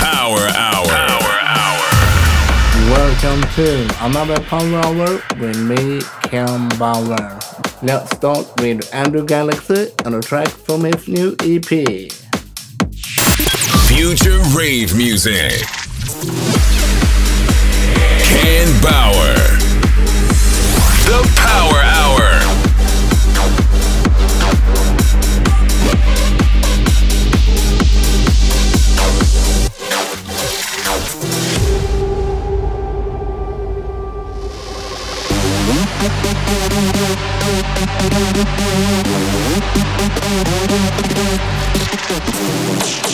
Power Hour. Power Hour. Welcome to another Power Hour with me, Ken Bauer. Let's start with Andrew Galaxy and a track from his new EP. Future rave music. Ken Bauer. The Power Hour. You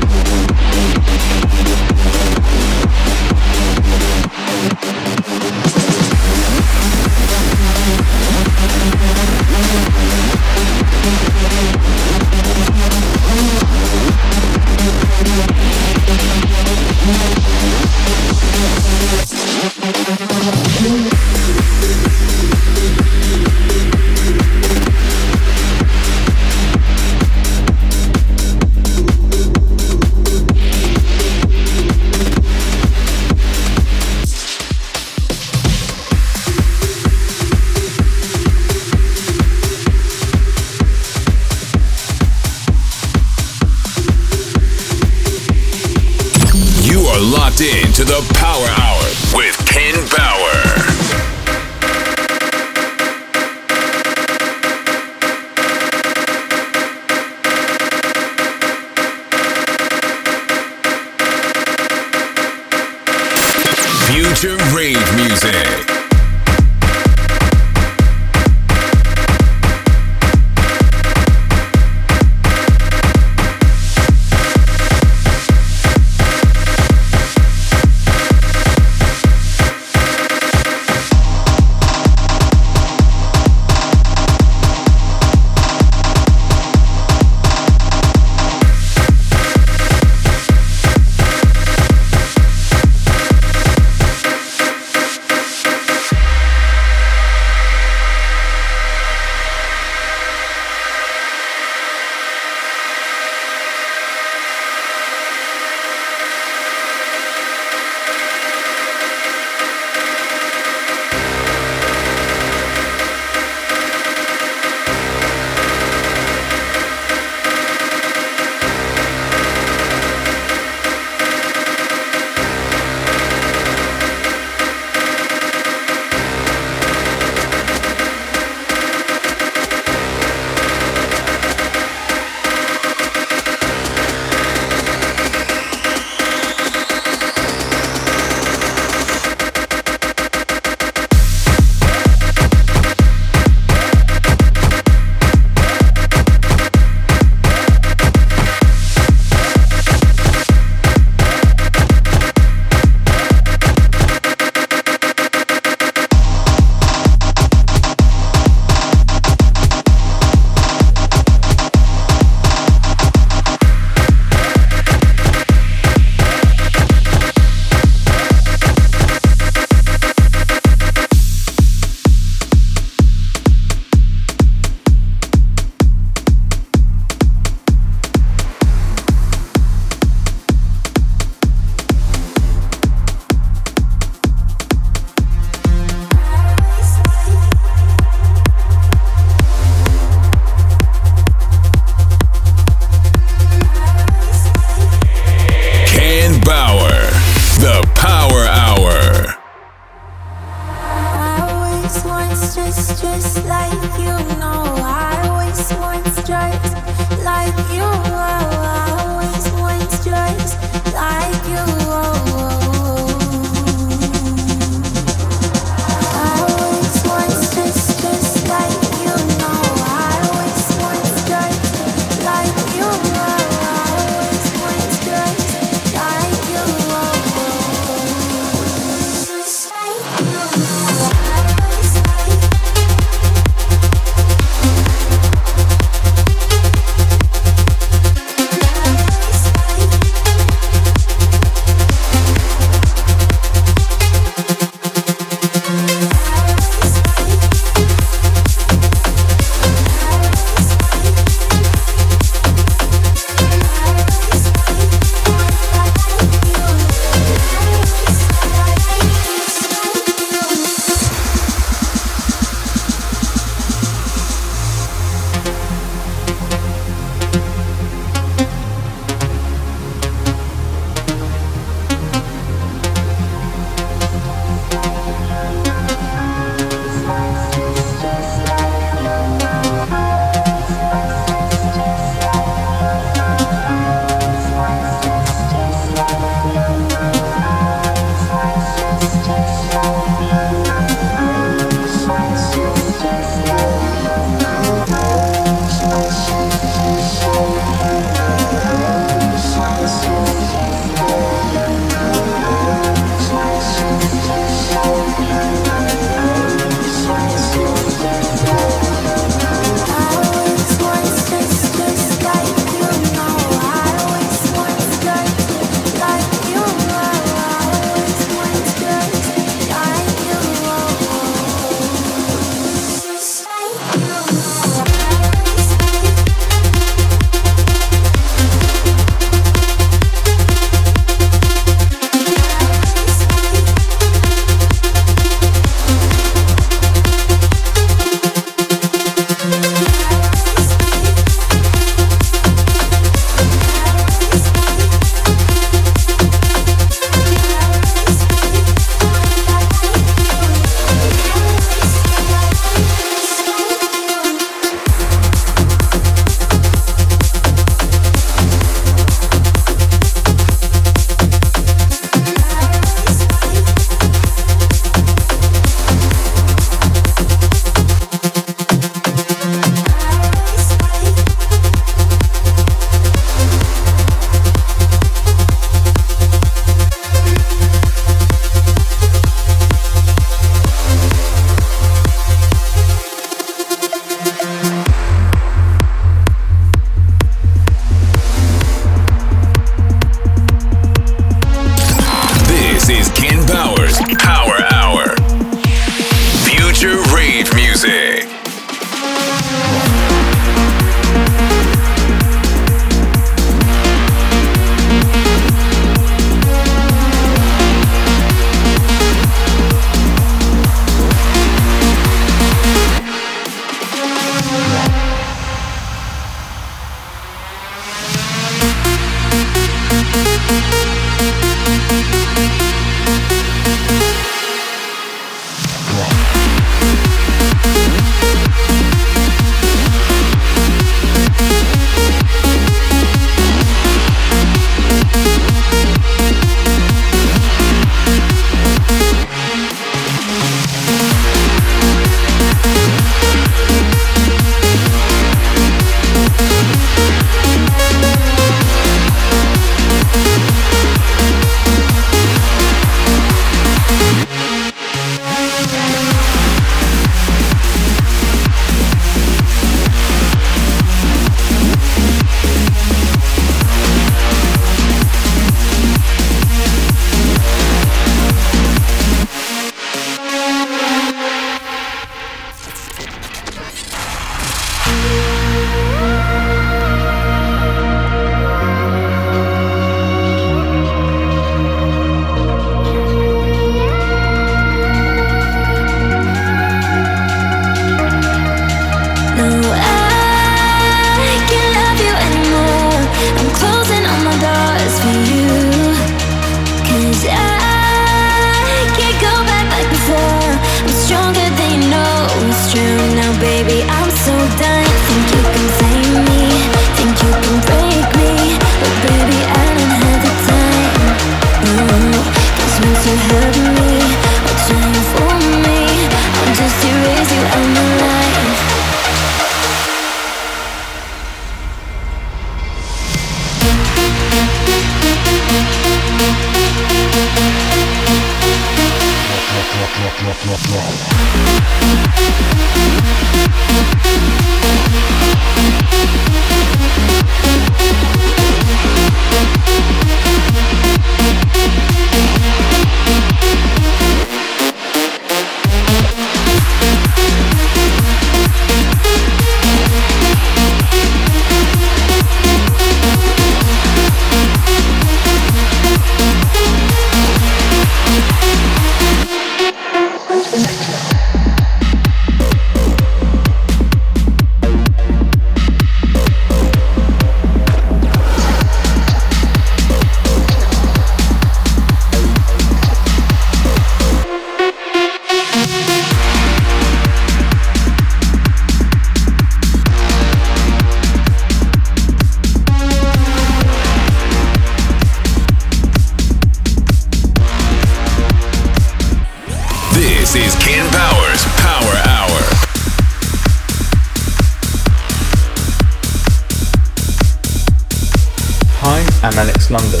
London.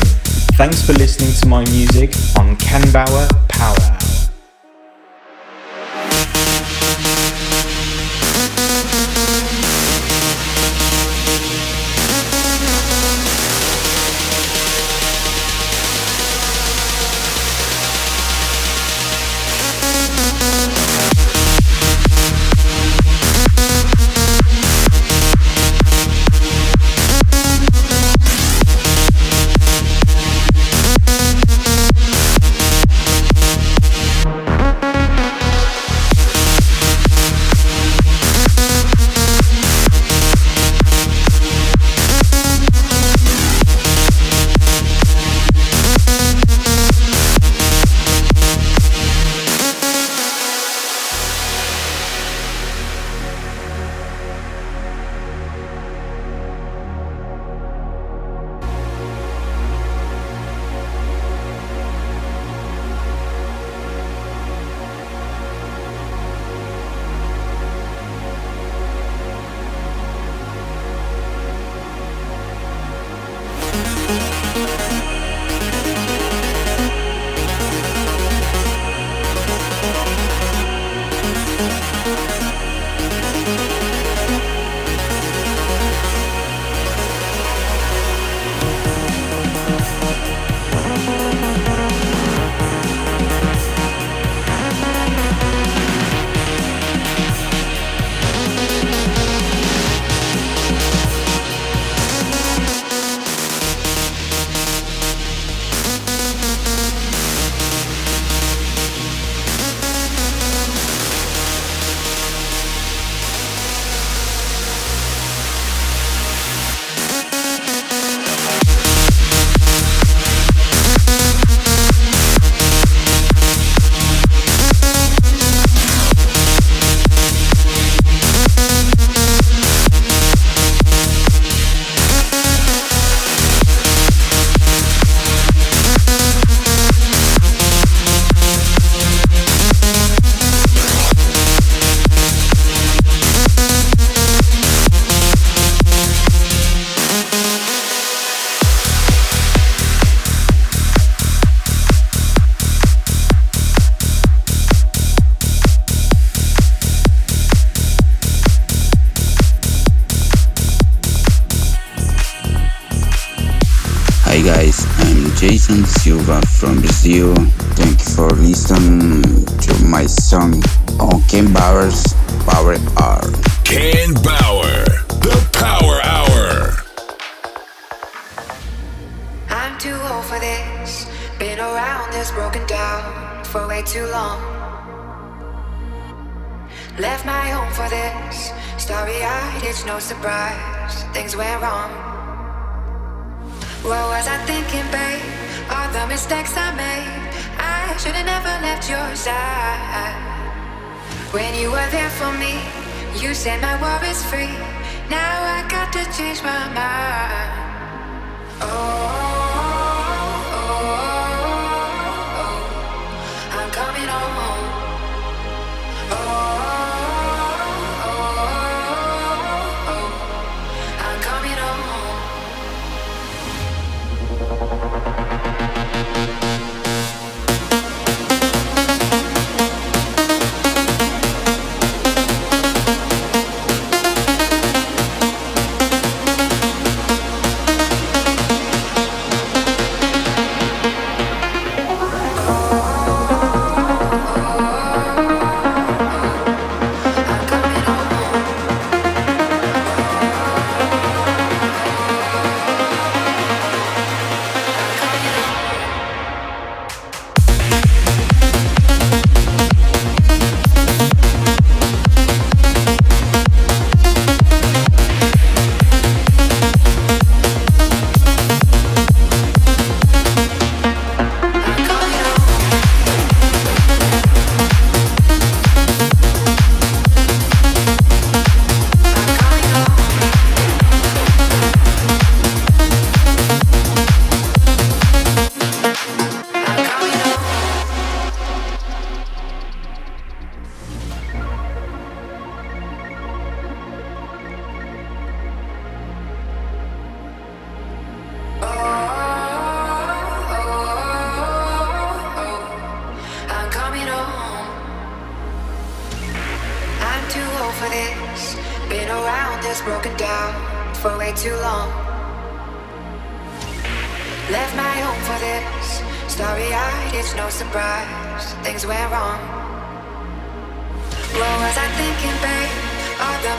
Thanks for listening to my music on Ken Bauer you.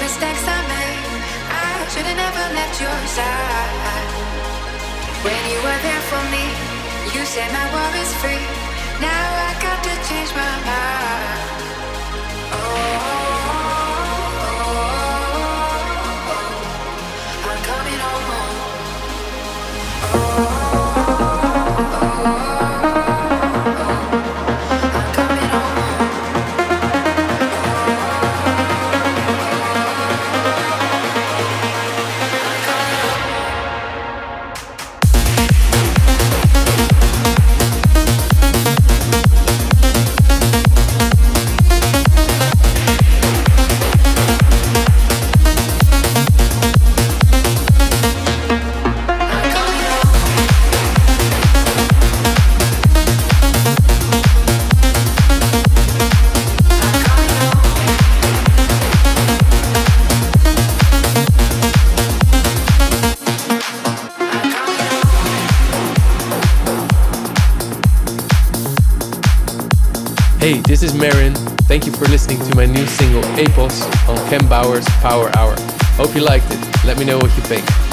Mistakes I made. I should've never left your side. When you were there for me, you said my world is free. Now I got to change my mind. For listening to my new single Epos on Ken Bauer's Power Hour. Hope you liked it. Let me know what you think.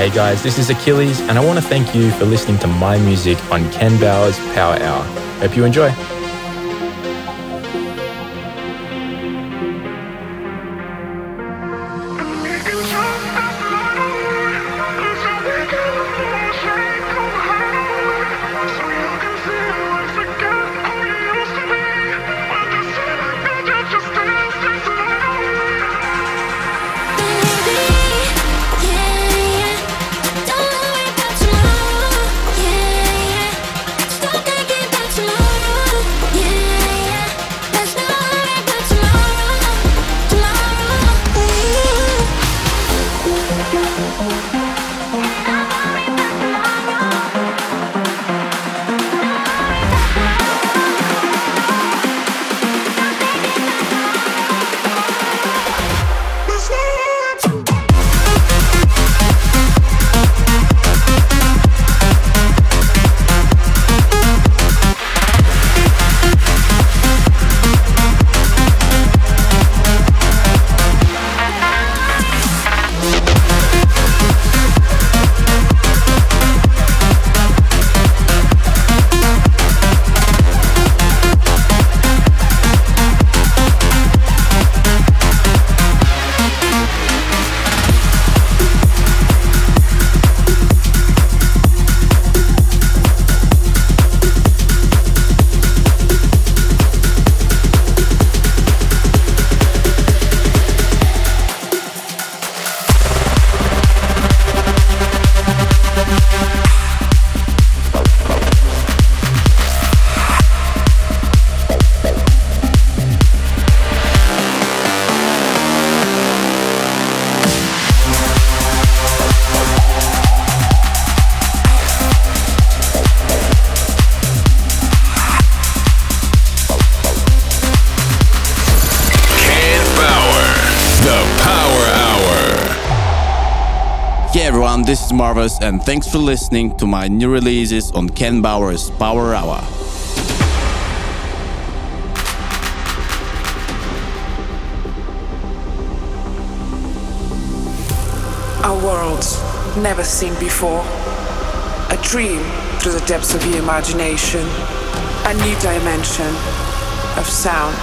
Hey guys, this is Achilles, and I want to thank you for listening to my music on Ken Bauer's Power Hour. Hope you enjoy. And thanks for listening to my new releases on Ken Bauer's Power Hour. A world never seen before. A dream through the depths of your imagination. A new dimension of sound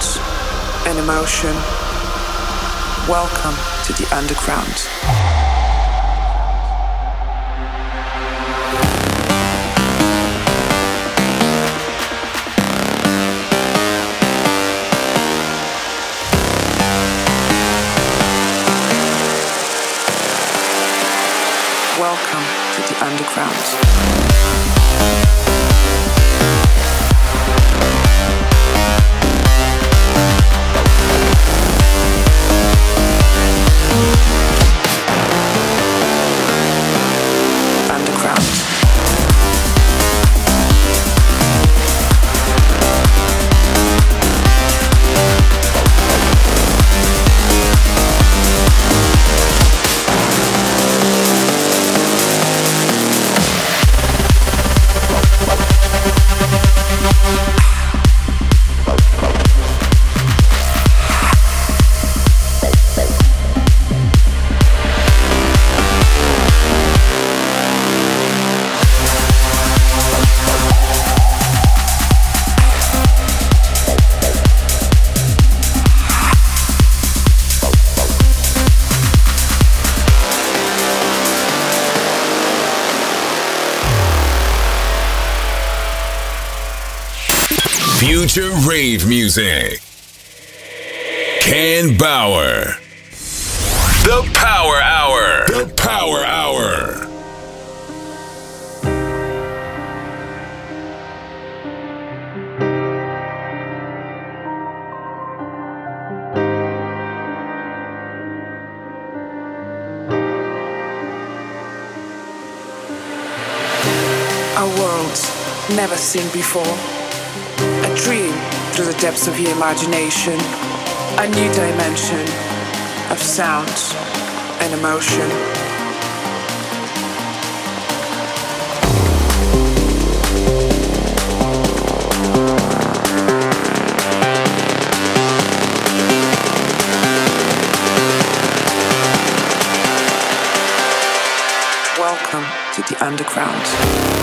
and emotion. Welcome to the underground. Future rave music. Ken Bauer. The Power Hour. The Power Hour. A world never seen before depths of your imagination, a new dimension of sound and emotion. welcome to the underground.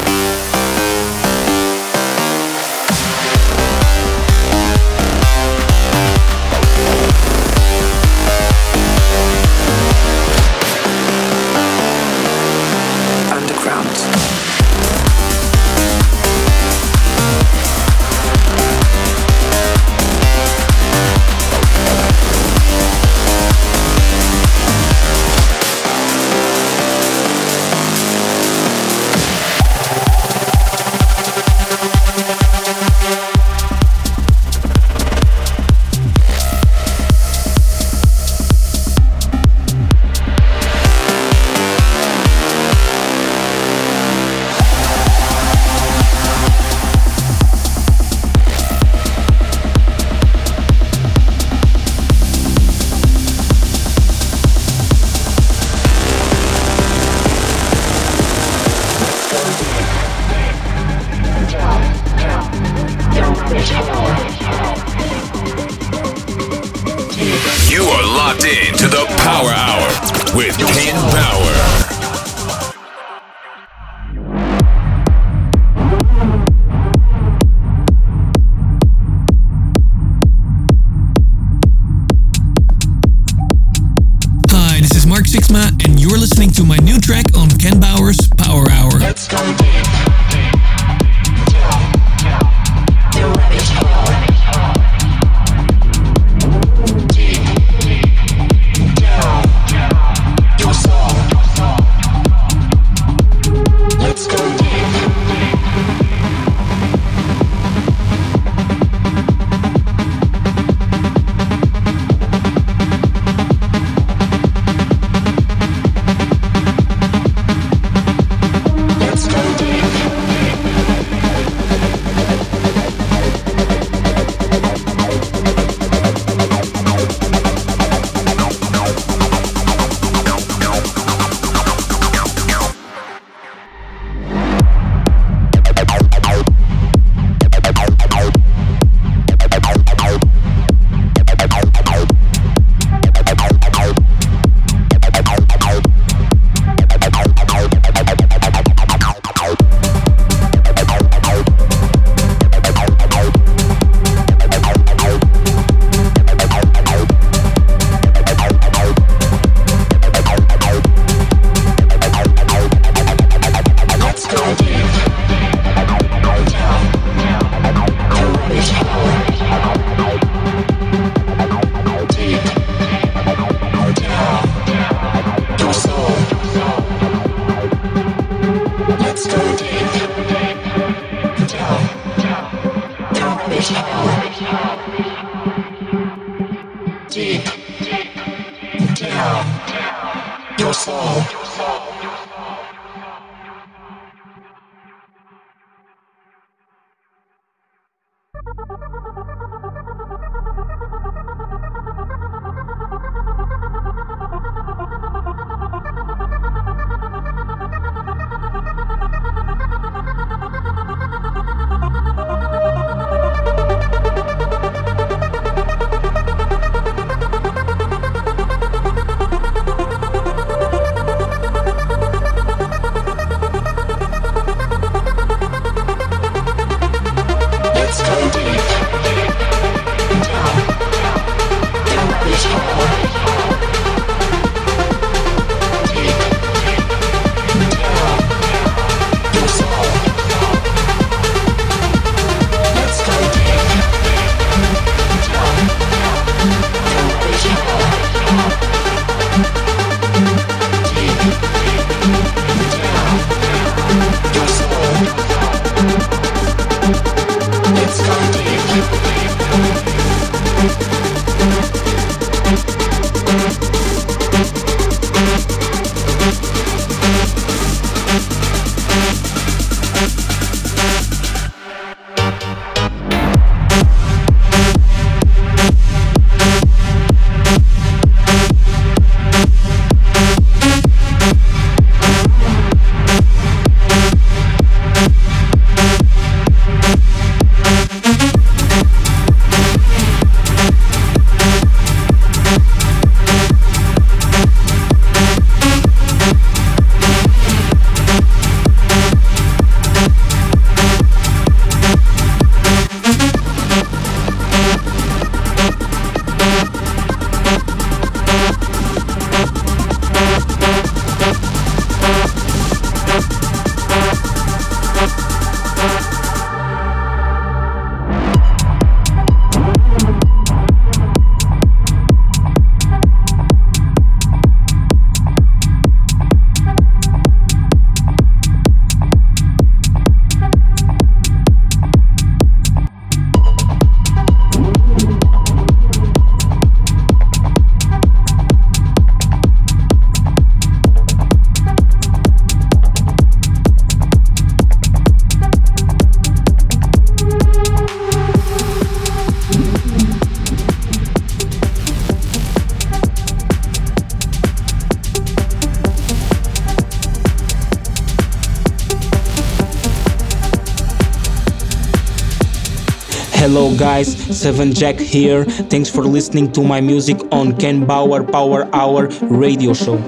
Hello guys, svnjack here. Thanks for listening to my music on Ken Bauer Power Hour radio show.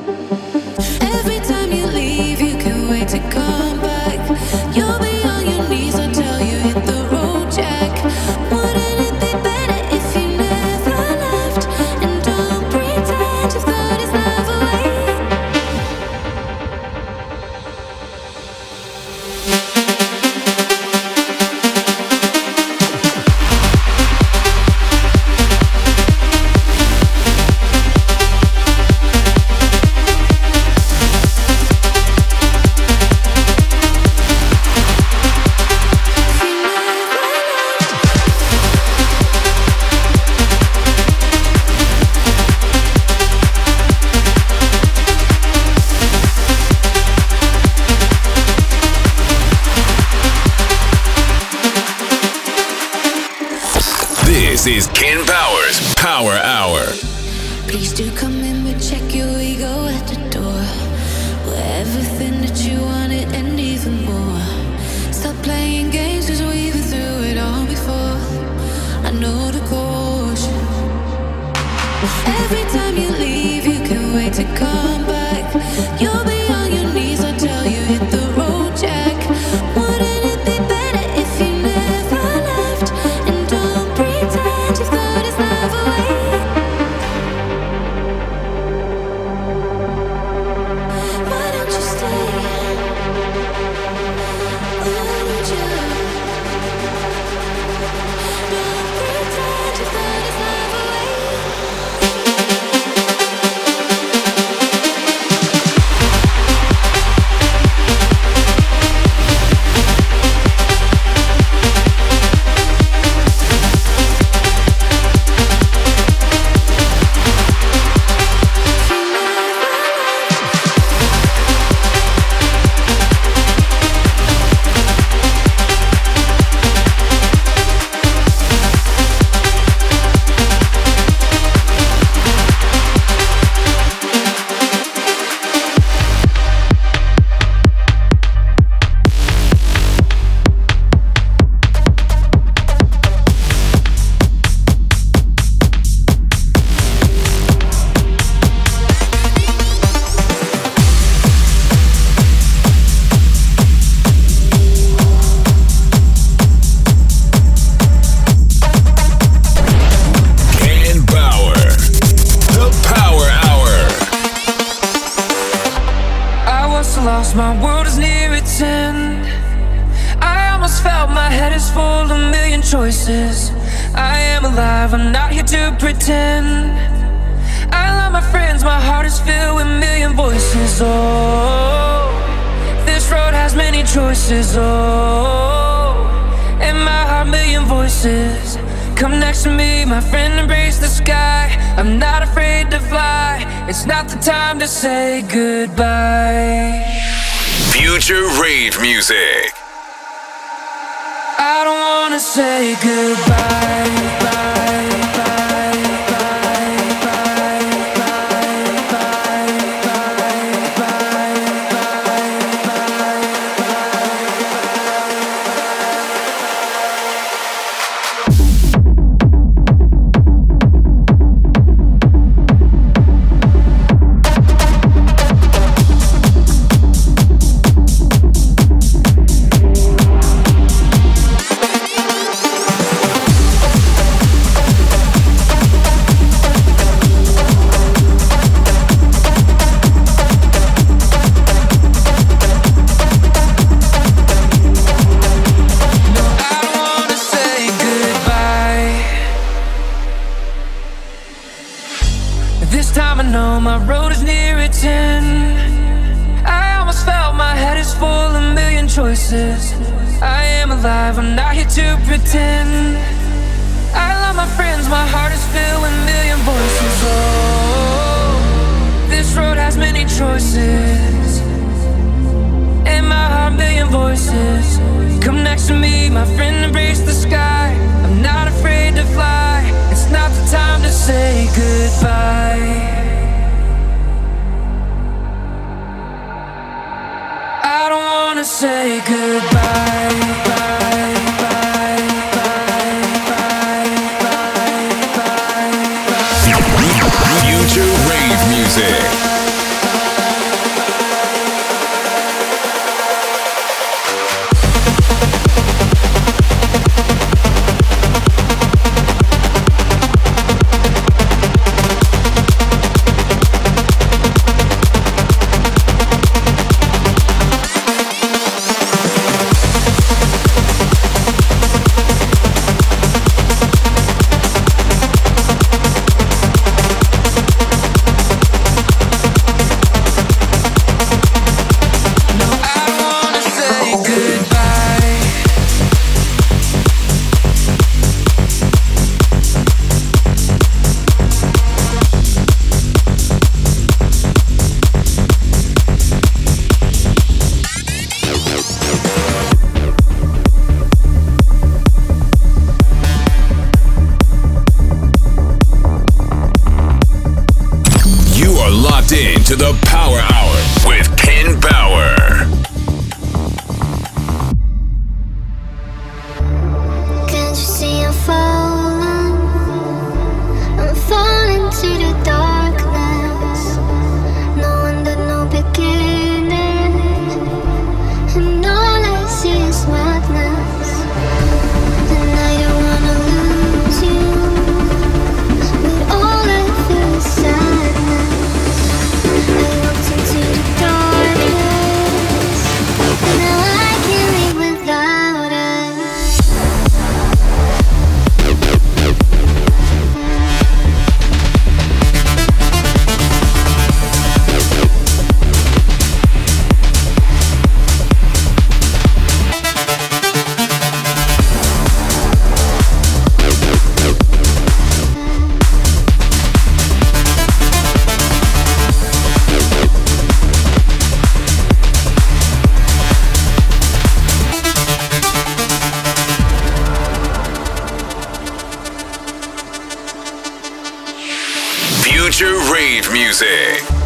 future rave music.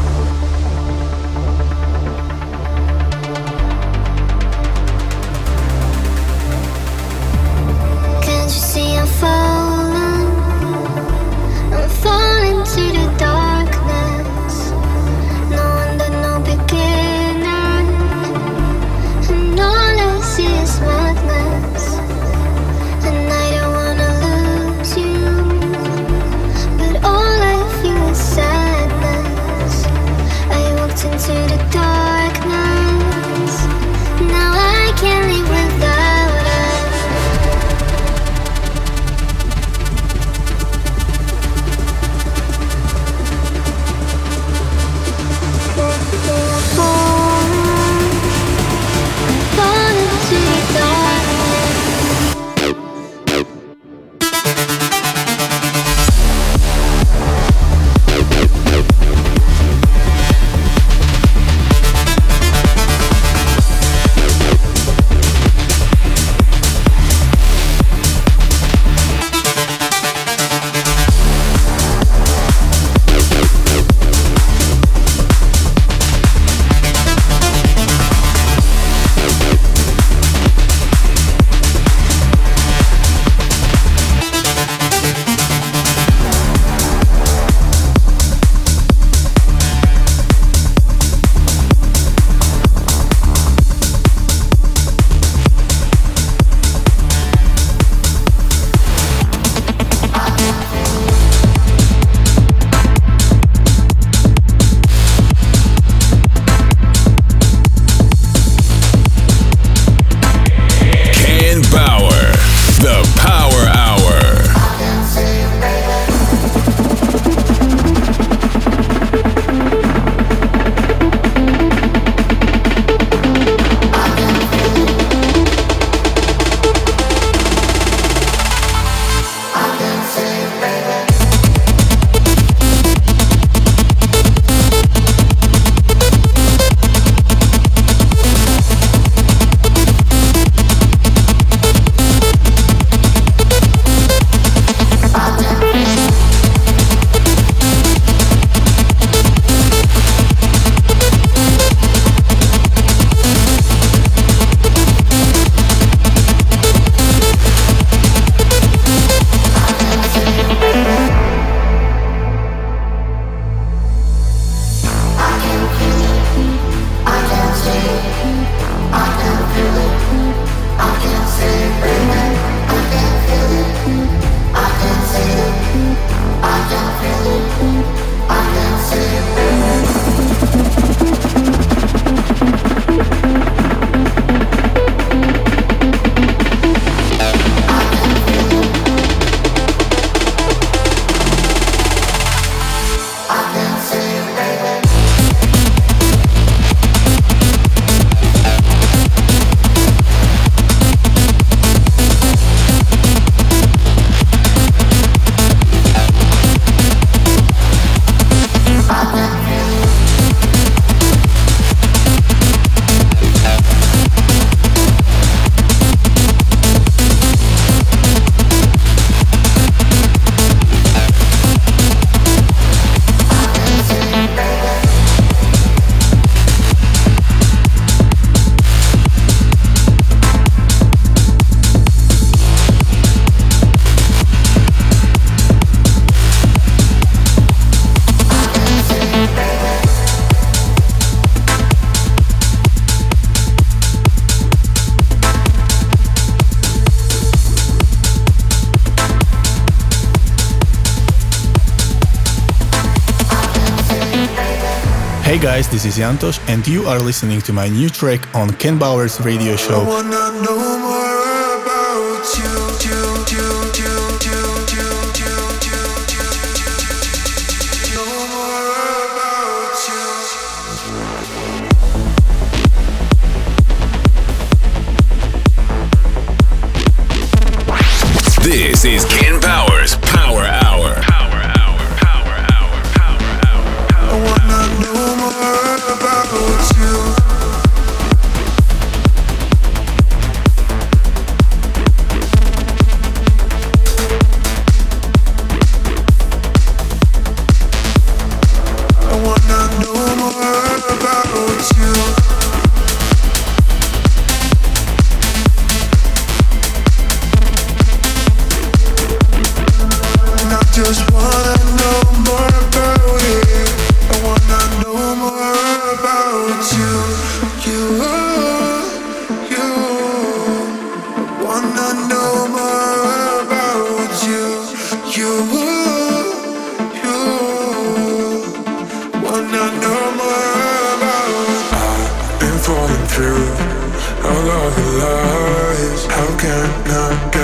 this is Yantosh and you are listening to my new track on Ken Bauer's radio show.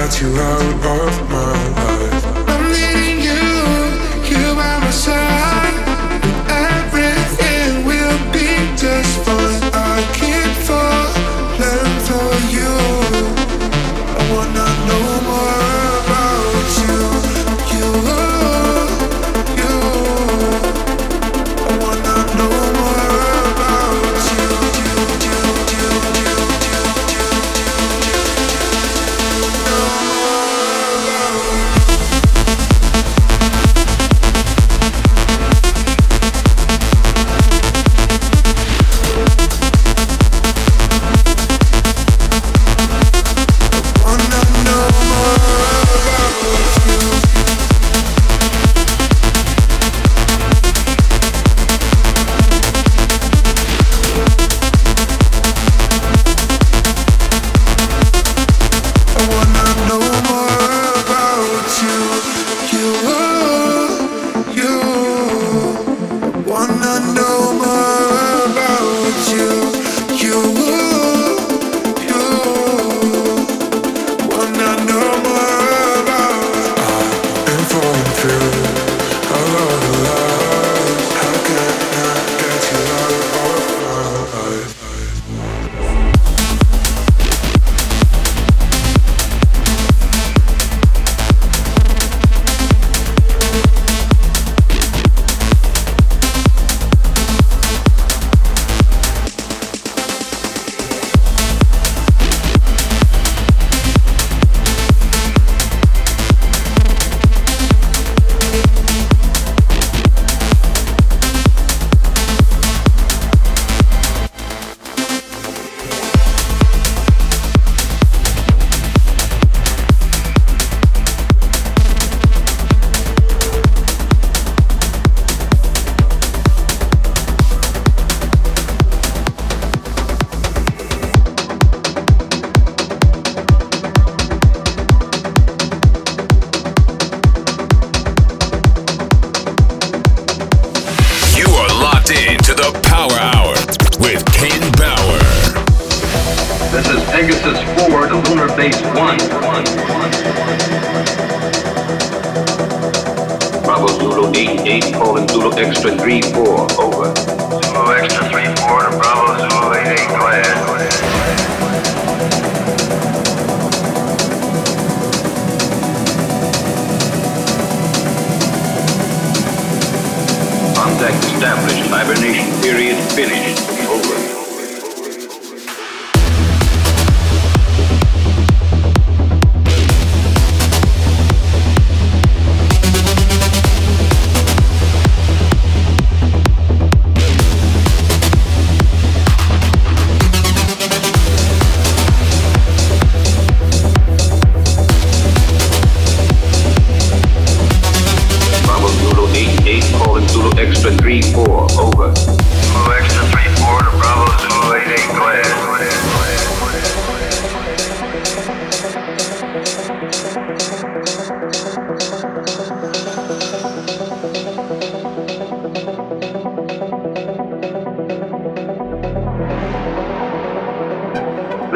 that you are above my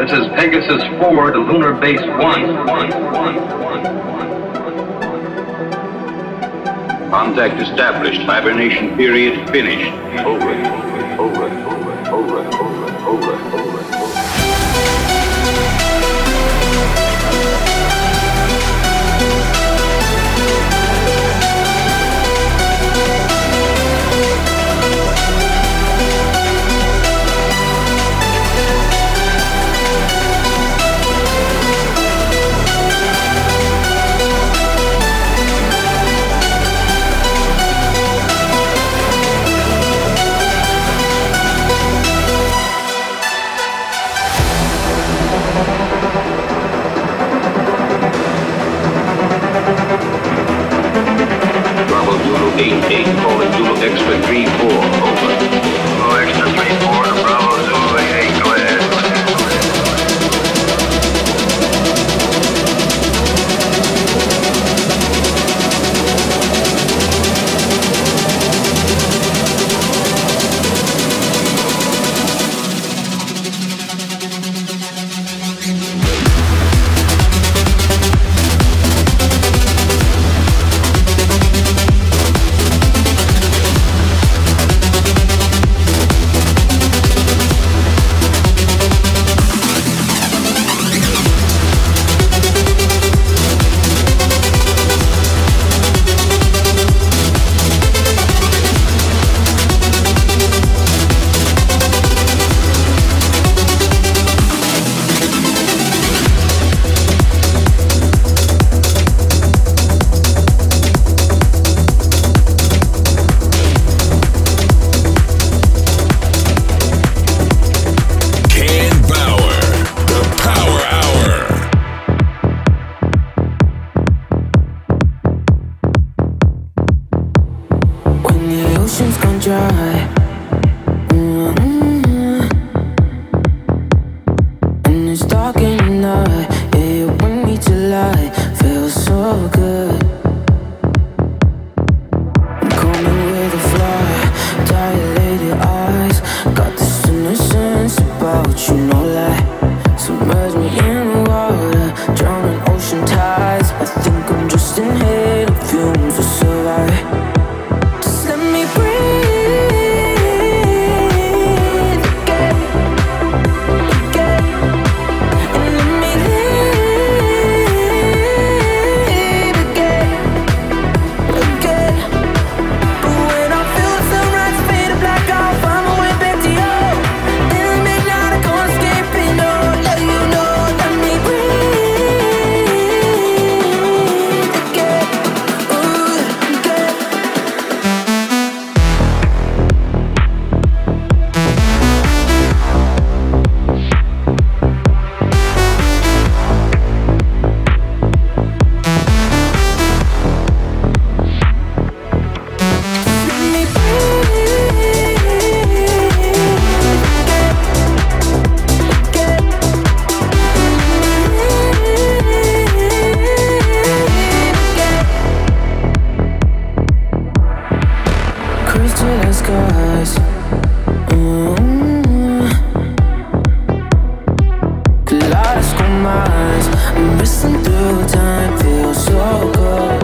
This is Pegasus 4 to Lunar Base 1. Contact established. Hibernation period finished. Over, over, over, over, over, over, over. 888, calling Zulu Extra 3 4, over. Zulu Extra 3 Kaleidoscope minds. I'm missing through time. Feels so good.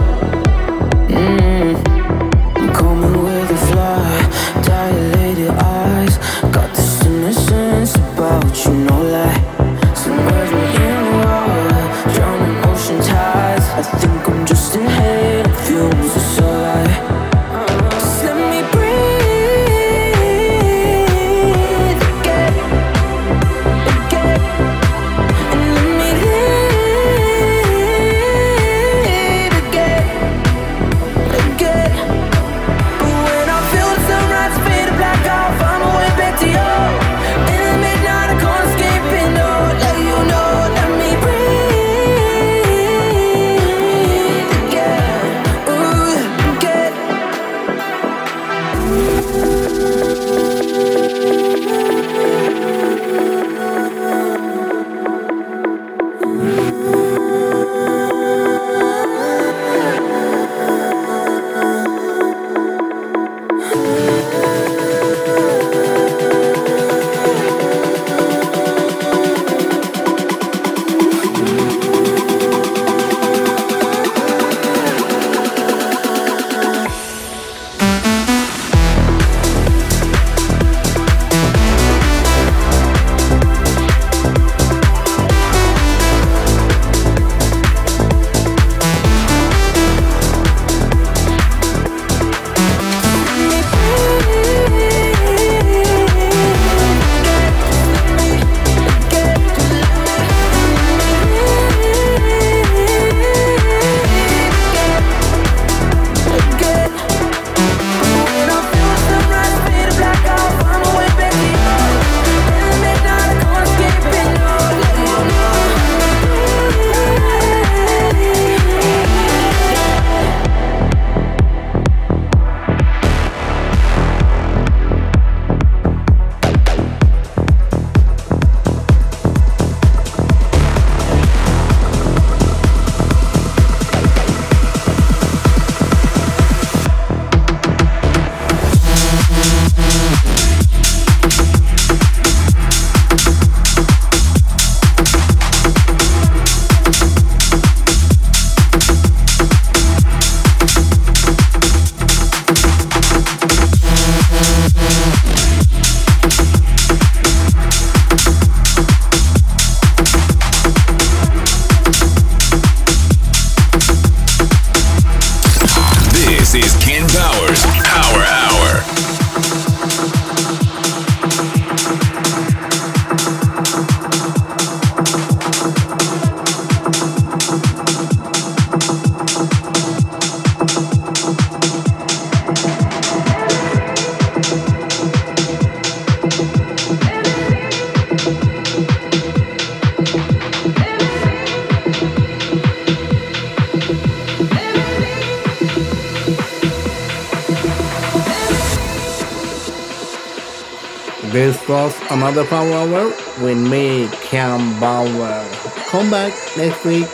Another Power Hour with me, Ken Bauer. Come back next week,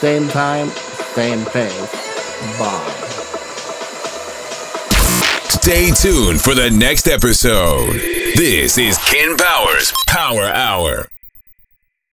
same time, same place. Bye. Stay tuned for the next episode. This is Ken Bauer's Power Hour.